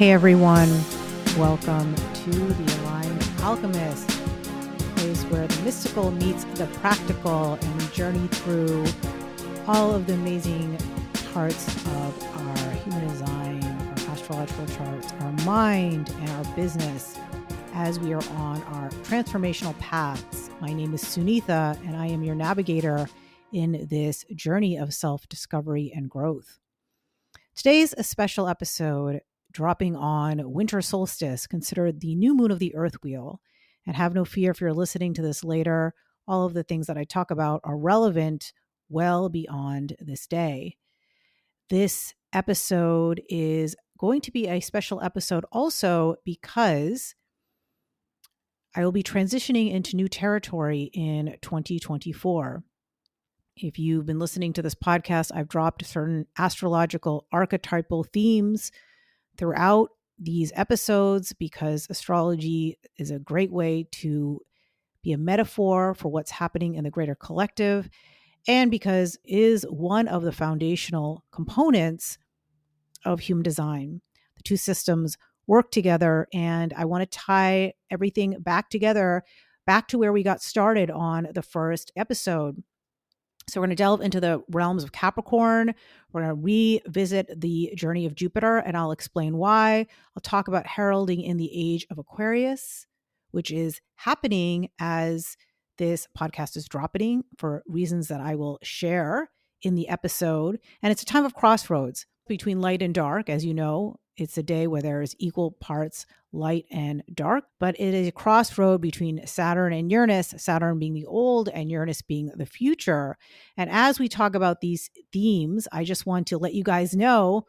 Hey everyone, welcome to The Aligned Alchemist, a place where the mystical meets the practical and we journey through all of the amazing parts of our human design, our astrological charts, our mind, and our business as we are on our transformational paths. My name is Sunitha, and I am your navigator in this journey of self discovery and growth. Today's a special episode dropping on winter solstice, considered the new moon of the earth wheel. And have no fear if you're listening to this later, all of the things that I talk about are relevant well beyond this day. This episode is going to be a special episode also because I will be transitioning into new territory in 2024. If you've been listening to this podcast, I've dropped certain astrological archetypal themes throughout these episodes because astrology is a great way to be a metaphor for what's happening in the greater collective and because is one of the foundational components of human design. The two systems work together and I want to tie everything back together back to where we got started on the first episode. So, we're going to delve into the realms of Capricorn. We're going to revisit the journey of Jupiter, and I'll explain why. I'll talk about heralding in the age of Aquarius, which is happening as this podcast is dropping for reasons that I will share in the episode. And it's a time of crossroads between light and dark. As you know, it's a day where there is equal parts light and dark, but it is a crossroad between Saturn and Uranus, Saturn being the old and Uranus being the future. And as we talk about these themes, I just want to let you guys know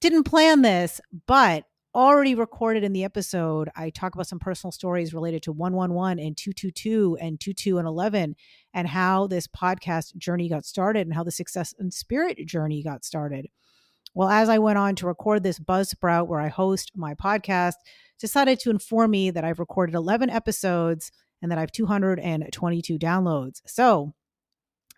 didn't plan this, but already recorded in the episode, I talk about some personal stories related to 111 and 222 and 22 and 11 and how this podcast journey got started and how the success and spirit journey got started. Well, as I went on to record this Buzzsprout where I host my podcast, decided to inform me that I've recorded 11 episodes and that I have 222 downloads. So,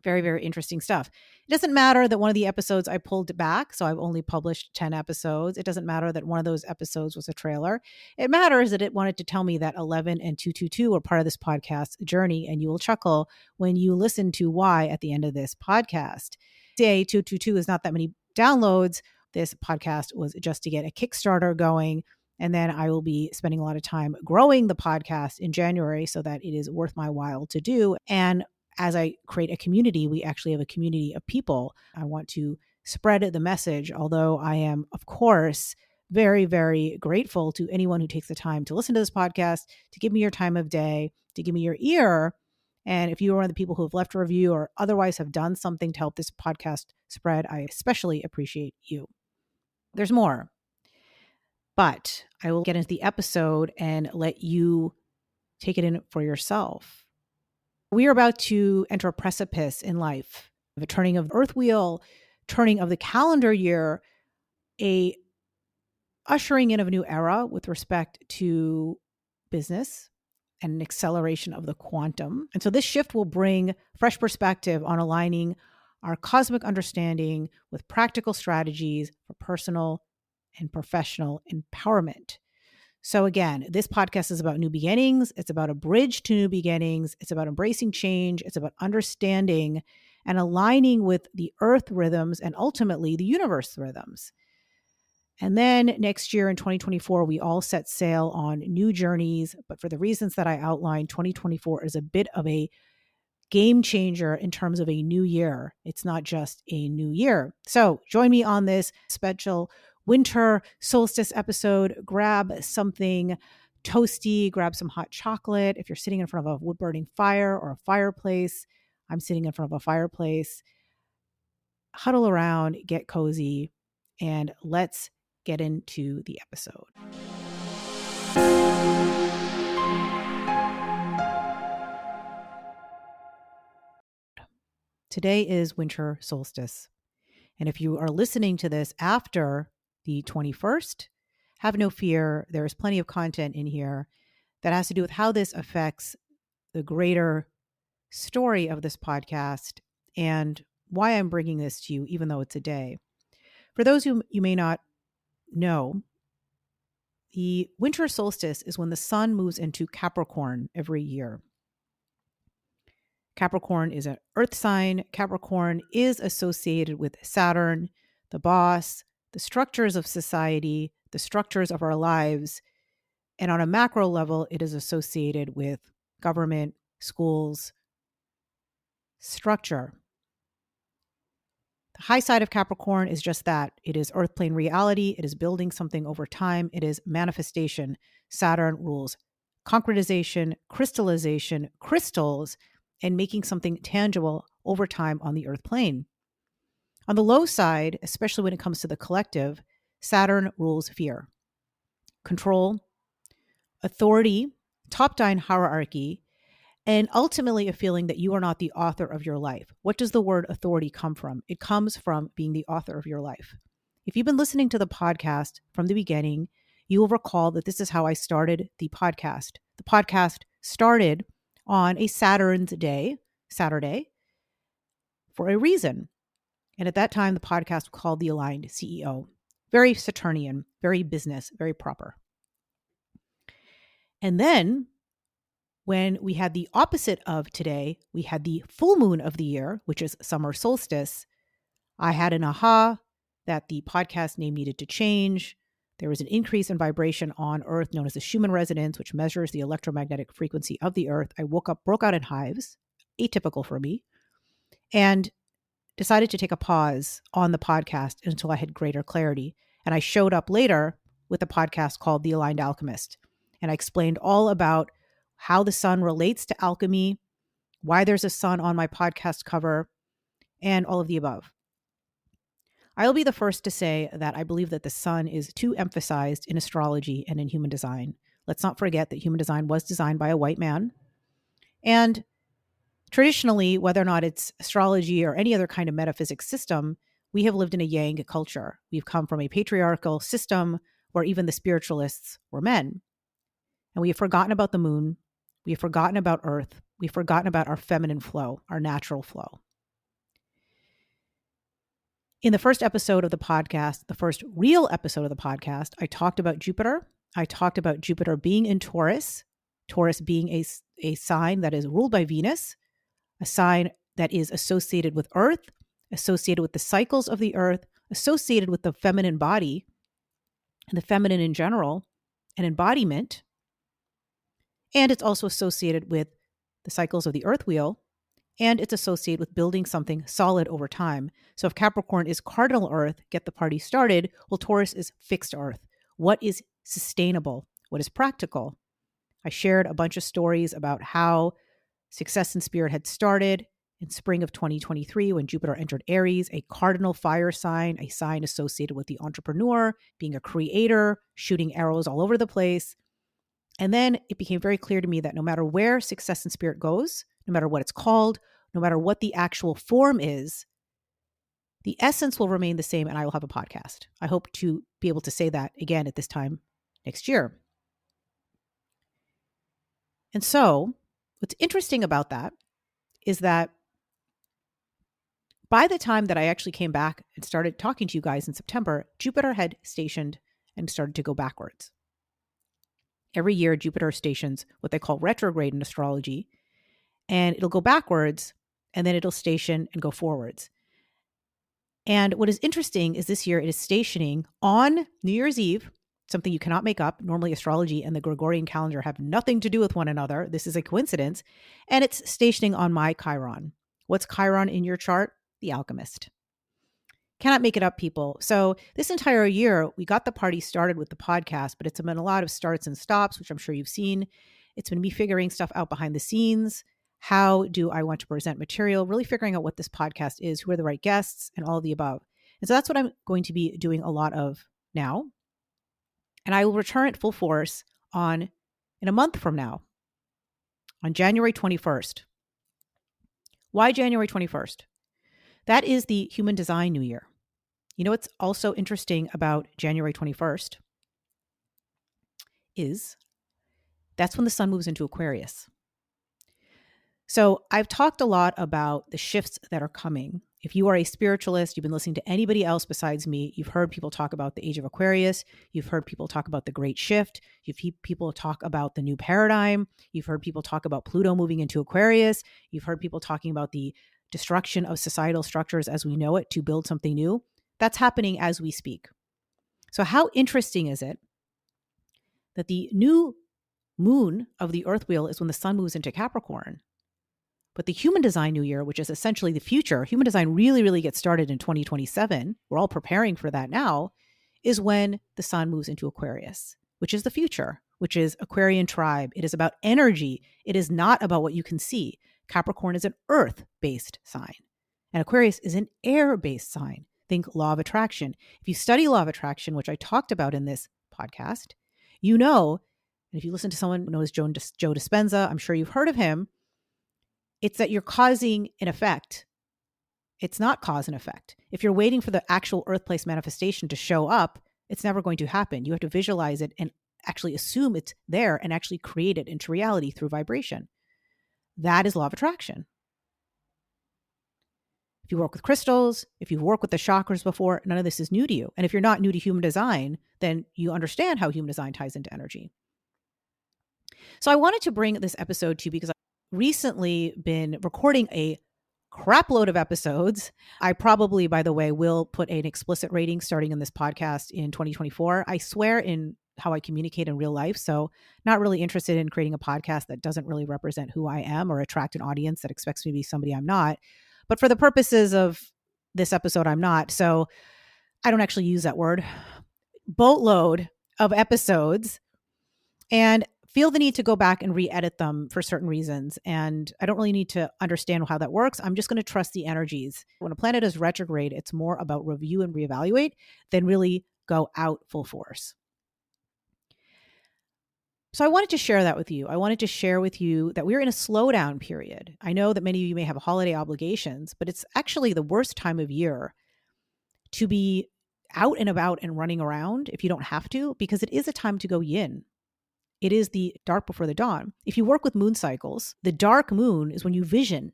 very, very interesting stuff. It doesn't matter that one of the episodes I pulled back, so I've only published 10 episodes. It doesn't matter that one of those episodes was a trailer. It matters that it wanted to tell me that 11 and 222 are part of this podcast journey, and you will chuckle when you listen to why at the end of this podcast. Day 222 is not that many downloads. This podcast was just to get a Kickstarter going. And then I will be spending a lot of time growing the podcast in January so that it is worth my while to do. And as I create a community, we actually have a community of people. I want to spread the message, although I am, of course, very, very grateful to anyone who takes the time to listen to this podcast, to give me your time of day, to give me your ear and if you are one of the people who have left a review or otherwise have done something to help this podcast spread, I especially appreciate you. There's more, but I will get into the episode and let you take it in for yourself. We are about to enter a precipice in life, the turning of the earth wheel, turning of the calendar year, a ushering in of a new era with respect to business, and an acceleration of the quantum. And so this shift will bring fresh perspective on aligning our cosmic understanding with practical strategies for personal and professional empowerment. So, again, this podcast is about new beginnings. It's about a bridge to new beginnings. It's about embracing change. It's about understanding and aligning with the earth rhythms and ultimately the universe rhythms. And then next year in 2024, we all set sail on new journeys. But for the reasons that I outlined, 2024 is a bit of a game changer in terms of a new year. It's not just a new year. So join me on this special winter solstice episode. Grab something toasty, grab some hot chocolate. If you're sitting in front of a wood burning fire or a fireplace, I'm sitting in front of a fireplace. Huddle around, get cozy, and let's get into the episode. Today is winter solstice. And if you are listening to this after the 21st, have no fear. There is plenty of content in here that has to do with how this affects the greater story of this podcast and why I'm bringing this to you, even though it's a day. For those who you may not know, the winter solstice is when the sun moves into Capricorn every year. Capricorn is an earth sign. Capricorn is associated with Saturn, the boss, the structures of society, the structures of our lives. And on a macro level, it is associated with government, schools, structure. The high side of Capricorn is just that. It is earth plane reality, it is building something over time, it is manifestation. Saturn rules. Concretization, crystallization, crystals, and making something tangible over time on the earth plane. On the low side, especially when it comes to the collective, Saturn rules fear, control, authority, top down hierarchy, and ultimately a feeling that you are not the author of your life. What does the word authority come from? It comes from being the author of your life. If you've been listening to the podcast from the beginning, you will recall that this is how I started the podcast. The podcast started on a Saturn's day, Saturday, for a reason. And at that time, the podcast was called The Aligned CEO. Very Saturnian, very business, very proper. And then when we had the opposite of today, we had the full moon of the year, which is summer solstice. I had an aha that the podcast name needed to change. There was an increase in vibration on Earth known as the Schumann resonance, which measures the electromagnetic frequency of the Earth. I woke up, broke out in hives, atypical for me, and decided to take a pause on the podcast until I had greater clarity. And I showed up later with a podcast called The Aligned Alchemist. And I explained all about how the sun relates to alchemy, why there's a sun on my podcast cover, and all of the above. I'll be the first to say that I believe that the sun is too emphasized in astrology and in human design. Let's not forget that human design was designed by a white man. And traditionally, whether or not it's astrology or any other kind of metaphysics system, we have lived in a yang culture. We've come from a patriarchal system where even the spiritualists were men. And we have forgotten about the moon. We have forgotten about Earth. We've forgotten about our feminine flow, our natural flow. In the first episode of the podcast, the first real episode of the podcast, I talked about Jupiter. I talked about Jupiter being in Taurus, Taurus being a, a sign that is ruled by Venus, a sign that is associated with Earth, associated with the cycles of the Earth, associated with the feminine body and the feminine in general, an embodiment. And it's also associated with the cycles of the earth wheel, and it's associated with building something solid over time. So if Capricorn is cardinal earth, get the party started, well, Taurus is fixed earth. What is sustainable? What is practical? I shared a bunch of stories about how Success and Spirit had started in spring of 2023 when Jupiter entered Aries, a cardinal fire sign, a sign associated with the entrepreneur, being a creator, shooting arrows all over the place. And then it became very clear to me that no matter where Success and Spirit goes, no matter what it's called, no matter what the actual form is, the essence will remain the same and I will have a podcast. I hope to be able to say that again at this time next year. And so, what's interesting about that is that by the time that I actually came back and started talking to you guys in September, Jupiter had stationed and started to go backwards. Every year, Jupiter stations what they call retrograde in astrology, and it'll go backwards and then it'll station and go forwards. And what is interesting is this year it is stationing on New Year's Eve, something you cannot make up. Normally, astrology and the Gregorian calendar have nothing to do with one another. This is a coincidence. And it's stationing on my Chiron. What's Chiron in your chart? The alchemist. Cannot make it up, people. So, this entire year, we got the party started with the podcast, but it's been a lot of starts and stops, which I'm sure you've seen. It's been me figuring stuff out behind the scenes. How do I want to present material? Really figuring out what this podcast is, who are the right guests, and all the above. And so, that's what I'm going to be doing a lot of now. And I will return at full force on in a month from now, on January 21st. Why January 21st? That is the Human Design New Year. You know what's also interesting about January 21st is that's when the sun moves into Aquarius. So I've talked a lot about the shifts that are coming. if you are a spiritualist, you've been listening to anybody else besides me, you've heard people talk about the age of Aquarius, you've heard people talk about the great shift, you've heard people talk about the new paradigm, you've heard people talk about Pluto moving into Aquarius, you've heard people talking about the destruction of societal structures as we know it to build something new. That's happening as we speak. So, how interesting is it that the new moon of the Earth wheel is when the sun moves into Capricorn? But the human design new year, which is essentially the future, human design really, really gets started in 2027. We're all preparing for that now, is when the sun moves into Aquarius, which is the future, which is Aquarian tribe. It is about energy. It is not about what you can see. Capricorn is an earth based sign, and Aquarius is an air based sign. Think law of attraction. If you study law of attraction, which I talked about in this podcast, you know, and if you listen to someone known as Joe, Joe Dispenza, I'm sure you've heard of him it's that you're causing an effect. It's not cause and effect. If you're waiting for the actual earth plane manifestation to show up, it's never going to happen. You have to visualize it and actually assume it's there and actually create it into reality through vibration. That is law of attraction. If you work with crystals, if you've worked with the chakras before, none of this is new to you. And if you're not new to human design, then you understand how human design ties into energy. So I wanted to bring this episode to you because I've recently been recording a crap load of episodes. I probably, by the way, will put an explicit rating starting in this podcast in 2024. I swear in how I communicate in real life. So, not really interested in creating a podcast that doesn't really represent who I am or attract an audience that expects me to be somebody I'm not. But for the purposes of this episode, I'm not. So, I don't actually use that word. Boatload of episodes. And feel the need to go back and re-edit them for certain reasons and i don't really need to understand how that works i'm just going to trust the energies when a planet is retrograde it's more about review and reevaluate than really go out full force so i wanted to share that with you i wanted to share with you that we're in a slowdown period i know that many of you may have holiday obligations but it's actually the worst time of year to be out and about and running around if you don't have to because it is a time to go yin it is the dark before the dawn. If you work with moon cycles, the dark moon is when you vision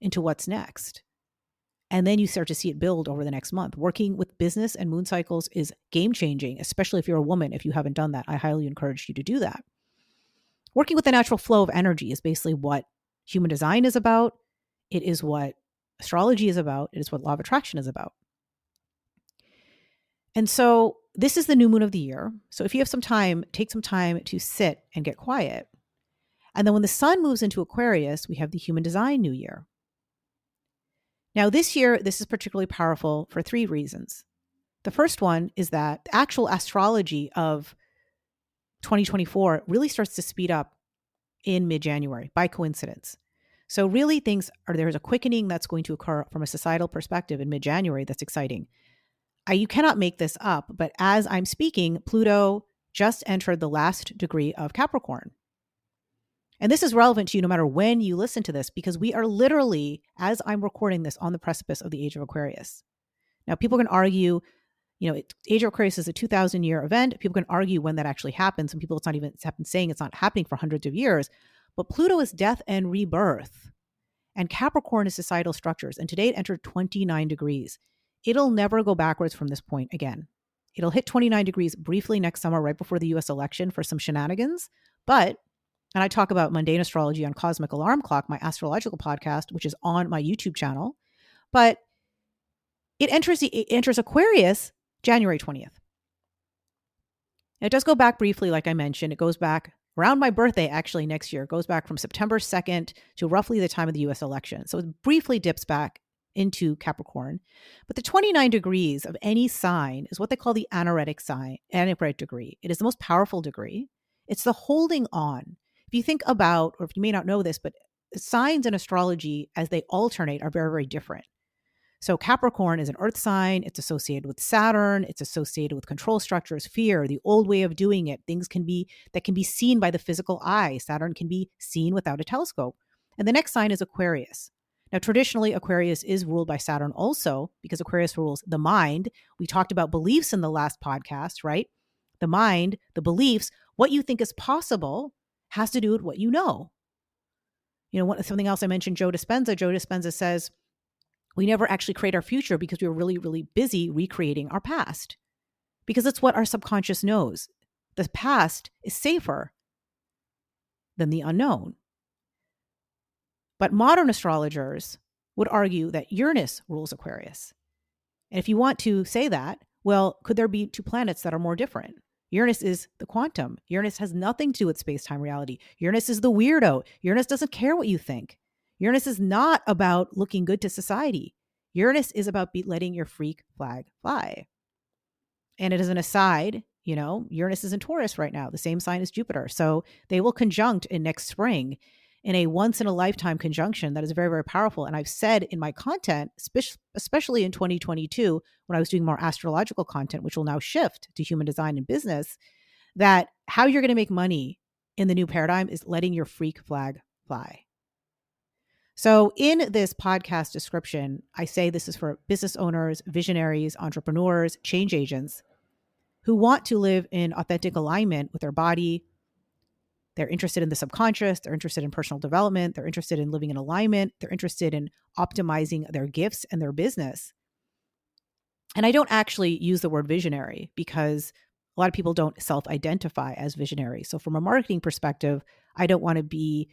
into what's next. And then you start to see it build over the next month. Working with business and moon cycles is game changing, especially if you're a woman. If you haven't done that, I highly encourage you to do that. Working with the natural flow of energy is basically what human design is about. It is what astrology is about. It is what law of attraction is about. And so this is the new moon of the year. So if you have some time, take some time to sit and get quiet. And then when the sun moves into Aquarius, we have the human design new year. Now, this year, this is particularly powerful for three reasons. The first one is that the actual astrology of 2024 really starts to speed up in mid January by coincidence. So, really, things are there's a quickening that's going to occur from a societal perspective in mid January that's exciting. I, you cannot make this up, but as I'm speaking, Pluto just entered the last degree of Capricorn. And this is relevant to you no matter when you listen to this, because we are literally, as I'm recording this, on the precipice of the age of Aquarius. Now, people can argue, you know, age of Aquarius is a 2,000 year event. People can argue when that actually happens. And people, it's not even it's been saying it's not happening for hundreds of years. But Pluto is death and rebirth. And Capricorn is societal structures. And today it entered 29 degrees. It'll never go backwards from this point again. It'll hit 29 degrees briefly next summer, right before the US election, for some shenanigans. But, and I talk about mundane astrology on Cosmic Alarm Clock, my astrological podcast, which is on my YouTube channel. But it enters, it enters Aquarius January 20th. It does go back briefly, like I mentioned. It goes back around my birthday, actually, next year. It goes back from September 2nd to roughly the time of the US election. So it briefly dips back into Capricorn. But the 29 degrees of any sign is what they call the anaretic sign, anaretic degree. It is the most powerful degree. It's the holding on. If you think about, or if you may not know this, but signs in astrology as they alternate are very, very different. So Capricorn is an earth sign. It's associated with Saturn. It's associated with control structures, fear, the old way of doing it. Things can be that can be seen by the physical eye. Saturn can be seen without a telescope. And the next sign is Aquarius. Now, traditionally, Aquarius is ruled by Saturn also because Aquarius rules the mind. We talked about beliefs in the last podcast, right? The mind, the beliefs, what you think is possible has to do with what you know. You know, something else I mentioned, Joe Dispenza. Joe Dispenza says, We never actually create our future because we were really, really busy recreating our past because it's what our subconscious knows. The past is safer than the unknown. But modern astrologers would argue that Uranus rules Aquarius. And if you want to say that, well, could there be two planets that are more different? Uranus is the quantum. Uranus has nothing to do with space time reality. Uranus is the weirdo. Uranus doesn't care what you think. Uranus is not about looking good to society. Uranus is about be- letting your freak flag fly. And it is an aside, you know, Uranus is in Taurus right now, the same sign as Jupiter. So they will conjunct in next spring in a once in a lifetime conjunction that is very, very powerful. And I've said in my content, especially in 2022, when I was doing more astrological content, which will now shift to human design and business, that how you're going to make money in the new paradigm is letting your freak flag fly. So, in this podcast description, I say this is for business owners, visionaries, entrepreneurs, change agents who want to live in authentic alignment with their body, they're interested in the subconscious. They're interested in personal development. They're interested in living in alignment. They're interested in optimizing their gifts and their business. And I don't actually use the word visionary because a lot of people don't self identify as visionary. So, from a marketing perspective, I don't want to be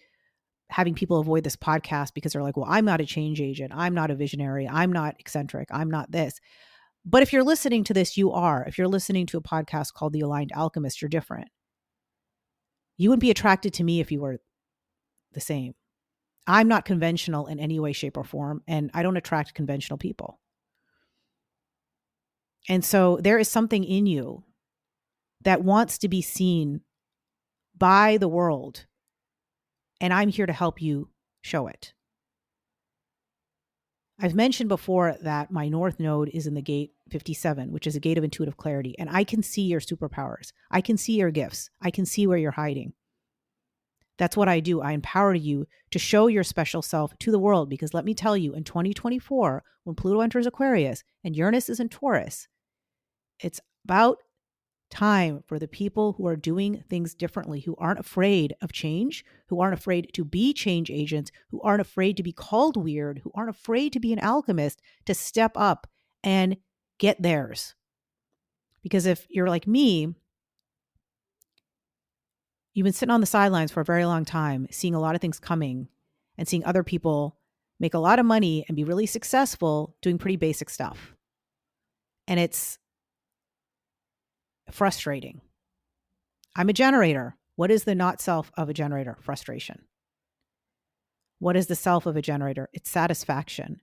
having people avoid this podcast because they're like, well, I'm not a change agent. I'm not a visionary. I'm not eccentric. I'm not this. But if you're listening to this, you are. If you're listening to a podcast called The Aligned Alchemist, you're different. You wouldn't be attracted to me if you were the same. I'm not conventional in any way, shape, or form, and I don't attract conventional people. And so there is something in you that wants to be seen by the world. And I'm here to help you show it. I've mentioned before that my North Node is in the gate 57, which is a gate of intuitive clarity. And I can see your superpowers. I can see your gifts. I can see where you're hiding. That's what I do. I empower you to show your special self to the world because let me tell you, in 2024, when Pluto enters Aquarius and Uranus is in Taurus, it's about time for the people who are doing things differently, who aren't afraid of change, who aren't afraid to be change agents, who aren't afraid to be called weird, who aren't afraid to be an alchemist, to step up and get theirs. Because if you're like me, you've been sitting on the sidelines for a very long time, seeing a lot of things coming and seeing other people make a lot of money and be really successful doing pretty basic stuff. And it's frustrating. I'm a generator. What is the not self of a generator? Frustration. What is the self of a generator? It's satisfaction.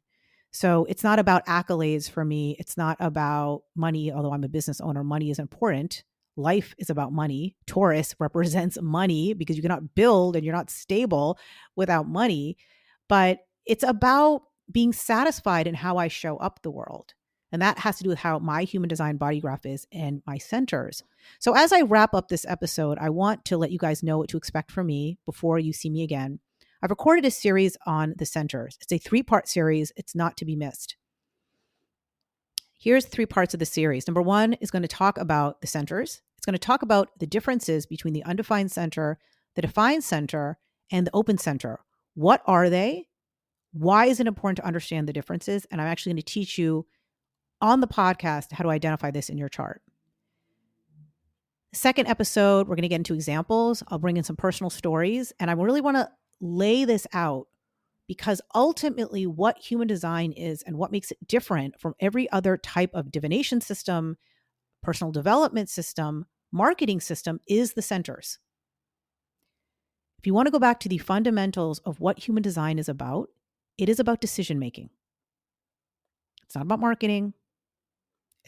So it's not about accolades for me. It's not about money, although I'm a business owner. Money is important. Life is about money. Taurus represents money because you cannot build and you're not stable without money. But it's about being satisfied in how I show up the world. And that has to do with how my human design body graph is and my centers. So, as I wrap up this episode, I want to let you guys know what to expect from me before you see me again. I've recorded a series on the centers. It's a three part series, it's not to be missed. Here's three parts of the series. Number one is going to talk about the centers, it's going to talk about the differences between the undefined center, the defined center, and the open center. What are they? Why is it important to understand the differences? And I'm actually going to teach you on the podcast how to identify this in your chart. Second episode, we're going to get into examples. I'll bring in some personal stories, and I really want to lay this out because ultimately, what human design is and what makes it different from every other type of divination system, personal development system, marketing system is the centers. If you want to go back to the fundamentals of what human design is about, it is about decision making. It's not about marketing.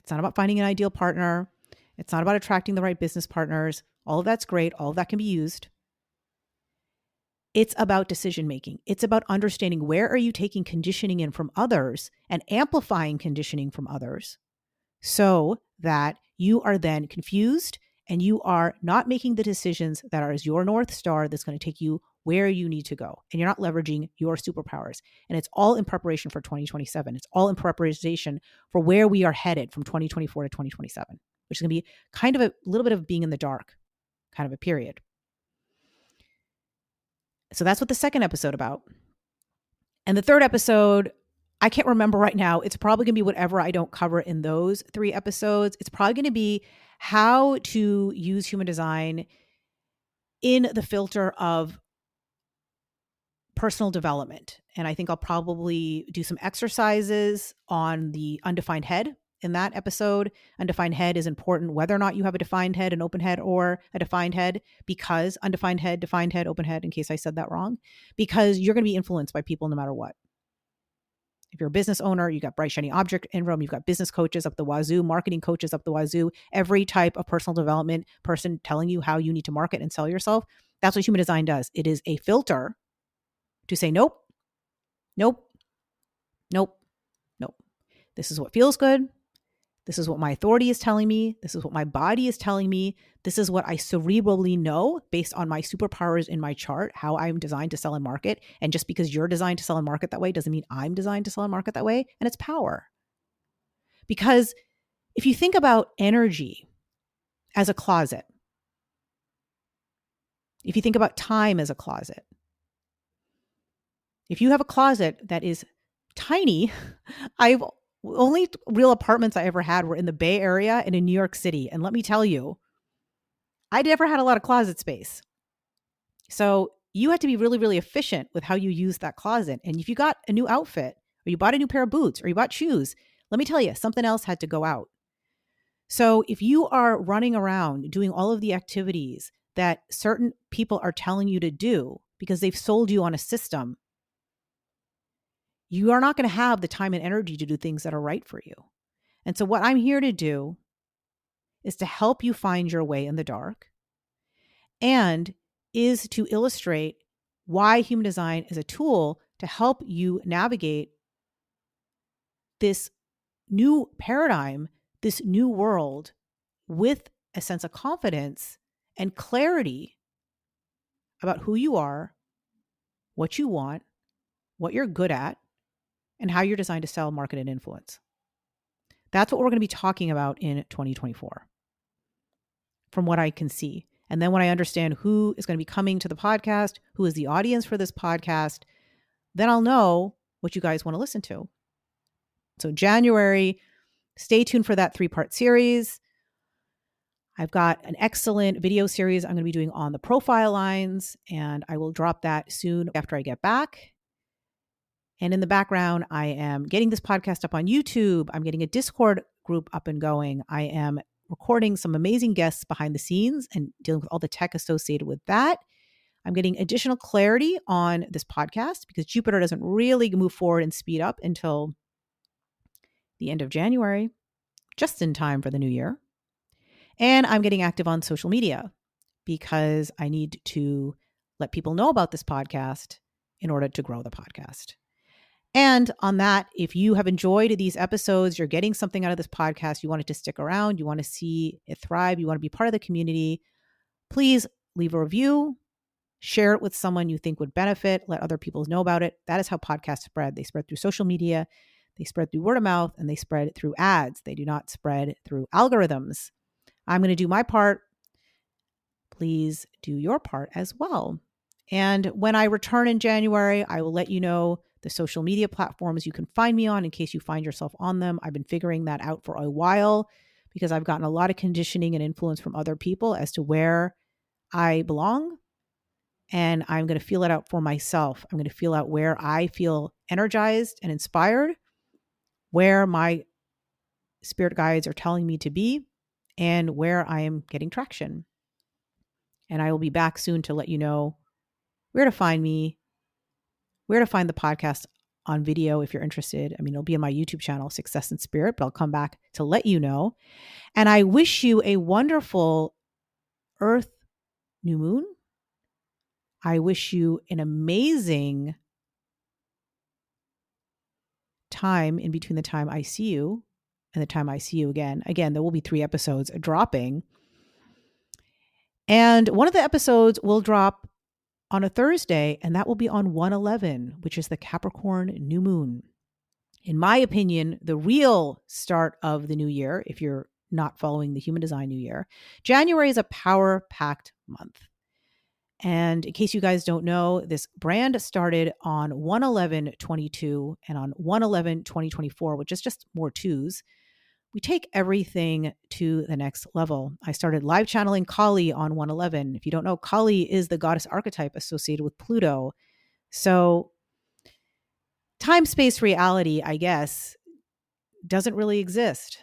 It's not about finding an ideal partner. It's not about attracting the right business partners. All of that's great. All of that can be used. It's about decision making. It's about understanding where are you taking conditioning in from others and amplifying conditioning from others so that you are then confused and you are not making the decisions that are as your north star that's going to take you where you need to go and you're not leveraging your superpowers and it's all in preparation for 2027 it's all in preparation for where we are headed from 2024 to 2027 which is going to be kind of a little bit of being in the dark kind of a period so that's what the second episode about and the third episode I can't remember right now. It's probably going to be whatever I don't cover in those three episodes. It's probably going to be how to use human design in the filter of personal development. And I think I'll probably do some exercises on the undefined head in that episode. Undefined head is important whether or not you have a defined head, an open head, or a defined head, because undefined head, defined head, open head, in case I said that wrong, because you're going to be influenced by people no matter what. If you're a business owner, you got bright shiny object syndrome, you've got business coaches up the wazoo, marketing coaches up the wazoo, every type of personal development person telling you how you need to market and sell yourself. That's what human design does. It is a filter to say, nope, nope, nope, nope. This is what feels good. This is what my authority is telling me. This is what my body is telling me. This is what I cerebrally know based on my superpowers in my chart, how I'm designed to sell and market. And just because you're designed to sell and market that way doesn't mean I'm designed to sell and market that way. And it's power. Because if you think about energy as a closet, if you think about time as a closet, if you have a closet that is tiny, I've only real apartments I ever had were in the Bay Area and in New York City. And let me tell you, I never had a lot of closet space. So you had to be really, really efficient with how you use that closet. And if you got a new outfit, or you bought a new pair of boots, or you bought shoes, let me tell you, something else had to go out. So if you are running around doing all of the activities that certain people are telling you to do because they've sold you on a system you are not going to have the time and energy to do things that are right for you. And so, what I'm here to do is to help you find your way in the dark and is to illustrate why human design is a tool to help you navigate this new paradigm, this new world with a sense of confidence and clarity about who you are, what you want, what you're good at, and how you're designed to sell, market, and influence. That's what we're going to be talking about in 2024, from what I can see. And then when I understand who is going to be coming to the podcast, who is the audience for this podcast, then I'll know what you guys want to listen to. So, January, stay tuned for that three part series. I've got an excellent video series I'm going to be doing on the profile lines, and I will drop that soon after I get back. And in the background, I am getting this podcast up on YouTube. I'm getting a Discord group up and going. I am recording some amazing guests behind the scenes and dealing with all the tech associated with that. I'm getting additional clarity on this podcast because Jupiter doesn't really move forward and speed up until the end of January, just in time for the new year. And I'm getting active on social media because I need to let people know about this podcast in order to grow the podcast. And on that, if you have enjoyed these episodes, you're getting something out of this podcast, you want it to stick around, you want to see it thrive, you want to be part of the community, please leave a review, share it with someone you think would benefit, let other people know about it. That is how podcasts spread. They spread through social media, they spread through word of mouth, and they spread through ads. They do not spread through algorithms. I'm going to do my part. Please do your part as well. And when I return in January, I will let you know the social media platforms you can find me on in case you find yourself on them. I've been figuring that out for a while because I've gotten a lot of conditioning and influence from other people as to where I belong. And I'm going to feel it out for myself. I'm going to feel out where I feel energized and inspired, where my spirit guides are telling me to be, and where I am getting traction. And I will be back soon to let you know where to find me, where to find the podcast on video if you're interested. I mean, it'll be on my YouTube channel, Success and Spirit, but I'll come back to let you know. And I wish you a wonderful Earth new moon. I wish you an amazing time in between the time I see you and the time I see you again. Again, there will be three episodes dropping. And one of the episodes will drop on a Thursday, and that will be on 111, which is the Capricorn new moon. In my opinion, the real start of the new year, if you're not following the human design new year, January is a power packed month. And in case you guys don't know, this brand started on 111 22 and on 111 2024, which is just more twos. We take everything to the next level. I started live channeling Kali on 111. If you don't know, Kali is the goddess archetype associated with Pluto. So, time space reality, I guess, doesn't really exist.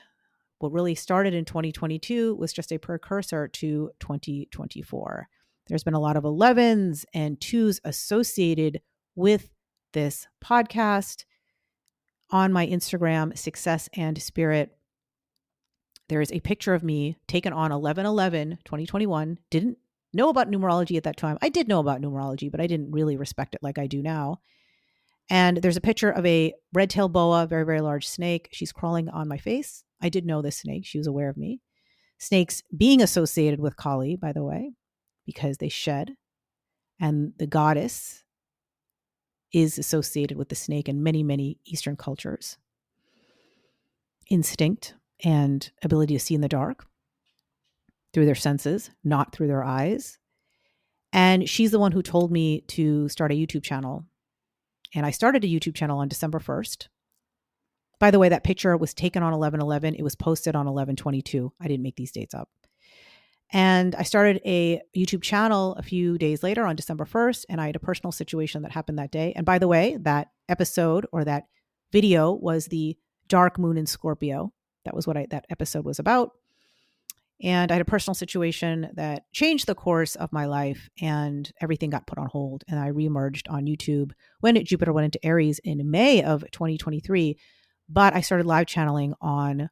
What really started in 2022 was just a precursor to 2024. There's been a lot of 11s and 2s associated with this podcast on my Instagram, Success and Spirit. There is a picture of me taken on 11 11 2021. Didn't know about numerology at that time. I did know about numerology, but I didn't really respect it like I do now. And there's a picture of a red tailed boa, very, very large snake. She's crawling on my face. I did know this snake. She was aware of me. Snakes being associated with Kali, by the way because they shed. And the goddess is associated with the snake in many, many Eastern cultures. Instinct and ability to see in the dark through their senses, not through their eyes. And she's the one who told me to start a YouTube channel. And I started a YouTube channel on December 1st. By the way, that picture was taken on 11 11. It was posted on 11 22. I didn't make these dates up. And I started a YouTube channel a few days later on December 1st, and I had a personal situation that happened that day. And by the way, that episode or that video was the dark moon in Scorpio. That was what I, that episode was about. And I had a personal situation that changed the course of my life, and everything got put on hold. And I reemerged on YouTube when Jupiter went into Aries in May of 2023. But I started live channeling on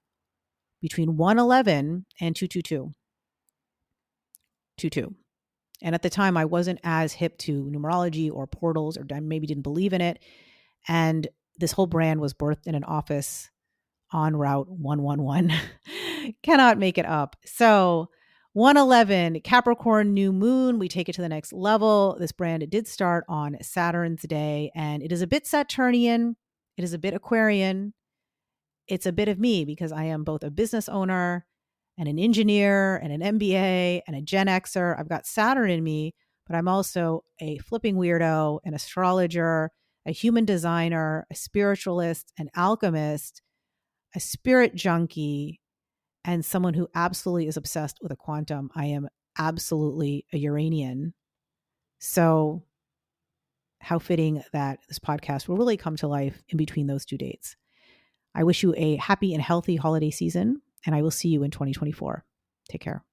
between 111 and 222 2 And at the time, I wasn't as hip to numerology or portals, or maybe didn't believe in it. And this whole brand was birthed in an office on Route 111. Cannot make it up. So, 111, Capricorn new moon, we take it to the next level. This brand did start on Saturn's day, and it is a bit Saturnian, it is a bit Aquarian. It's a bit of me because I am both a business owner and an engineer and an MBA and a Gen Xer. I've got Saturn in me, but I'm also a flipping weirdo, an astrologer, a human designer, a spiritualist, an alchemist, a spirit junkie, and someone who absolutely is obsessed with a quantum. I am absolutely a Uranian. So, how fitting that this podcast will really come to life in between those two dates. I wish you a happy and healthy holiday season and I will see you in 2024. Take care.